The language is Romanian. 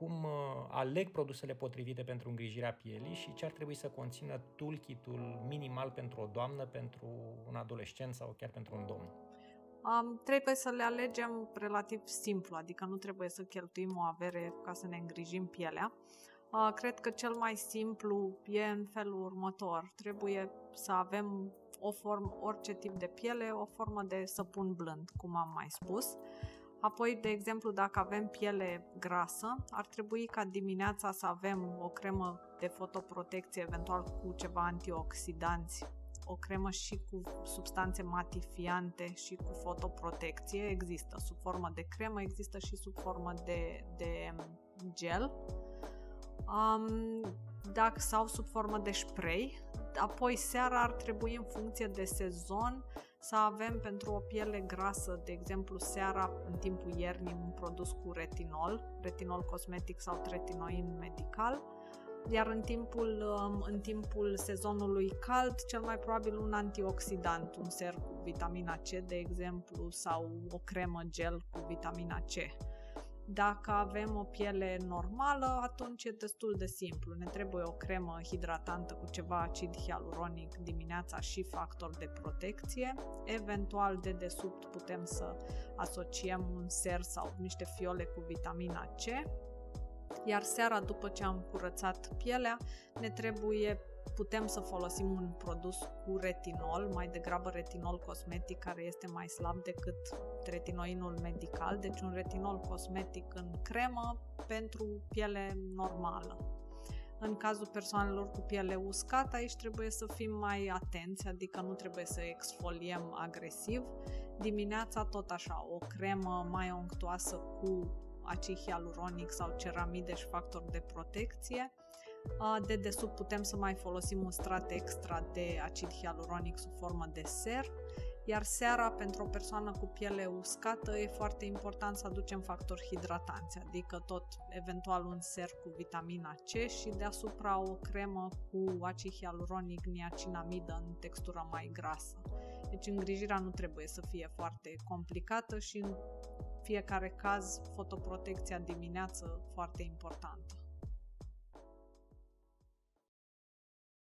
cum uh, aleg produsele potrivite pentru îngrijirea pielii și ce ar trebui să conțină toolkit-ul minimal pentru o doamnă, pentru un adolescent sau chiar pentru un domn. Um, trebuie să le alegem relativ simplu, adică nu trebuie să cheltuim o avere ca să ne îngrijim pielea. Uh, cred că cel mai simplu e în felul următor. Trebuie să avem o formă, orice tip de piele, o formă de săpun blând, cum am mai spus. Apoi, de exemplu, dacă avem piele grasă, ar trebui ca dimineața să avem o cremă de fotoprotecție, eventual cu ceva antioxidanți, o cremă și cu substanțe matifiante și cu fotoprotecție. Există sub formă de cremă, există și sub formă de, de gel. Um, dacă sau sub formă de spray. Apoi seara ar trebui în funcție de sezon să avem pentru o piele grasă, de exemplu seara în timpul iernii un produs cu retinol, retinol cosmetic sau tretinoin medical, iar în timpul, um, în timpul sezonului cald, cel mai probabil un antioxidant, un ser cu vitamina C, de exemplu, sau o cremă gel cu vitamina C. Dacă avem o piele normală, atunci e destul de simplu. Ne trebuie o cremă hidratantă cu ceva acid hialuronic dimineața și factor de protecție. Eventual de desubt putem să asociem un ser sau niște fiole cu vitamina C. Iar seara după ce am curățat pielea, ne trebuie putem să folosim un produs cu retinol, mai degrabă retinol cosmetic, care este mai slab decât retinoinul medical, deci un retinol cosmetic în cremă pentru piele normală. În cazul persoanelor cu piele uscată, aici trebuie să fim mai atenți, adică nu trebuie să exfoliem agresiv. Dimineața tot așa, o cremă mai onctuoasă cu acid hialuronic sau ceramide și factor de protecție de desubt putem să mai folosim un strat extra de acid hialuronic sub formă de ser, iar seara pentru o persoană cu piele uscată e foarte important să aducem factori hidratanți, adică tot eventual un ser cu vitamina C și deasupra o cremă cu acid hialuronic niacinamidă în textură mai grasă. Deci îngrijirea nu trebuie să fie foarte complicată și în fiecare caz fotoprotecția dimineață foarte importantă.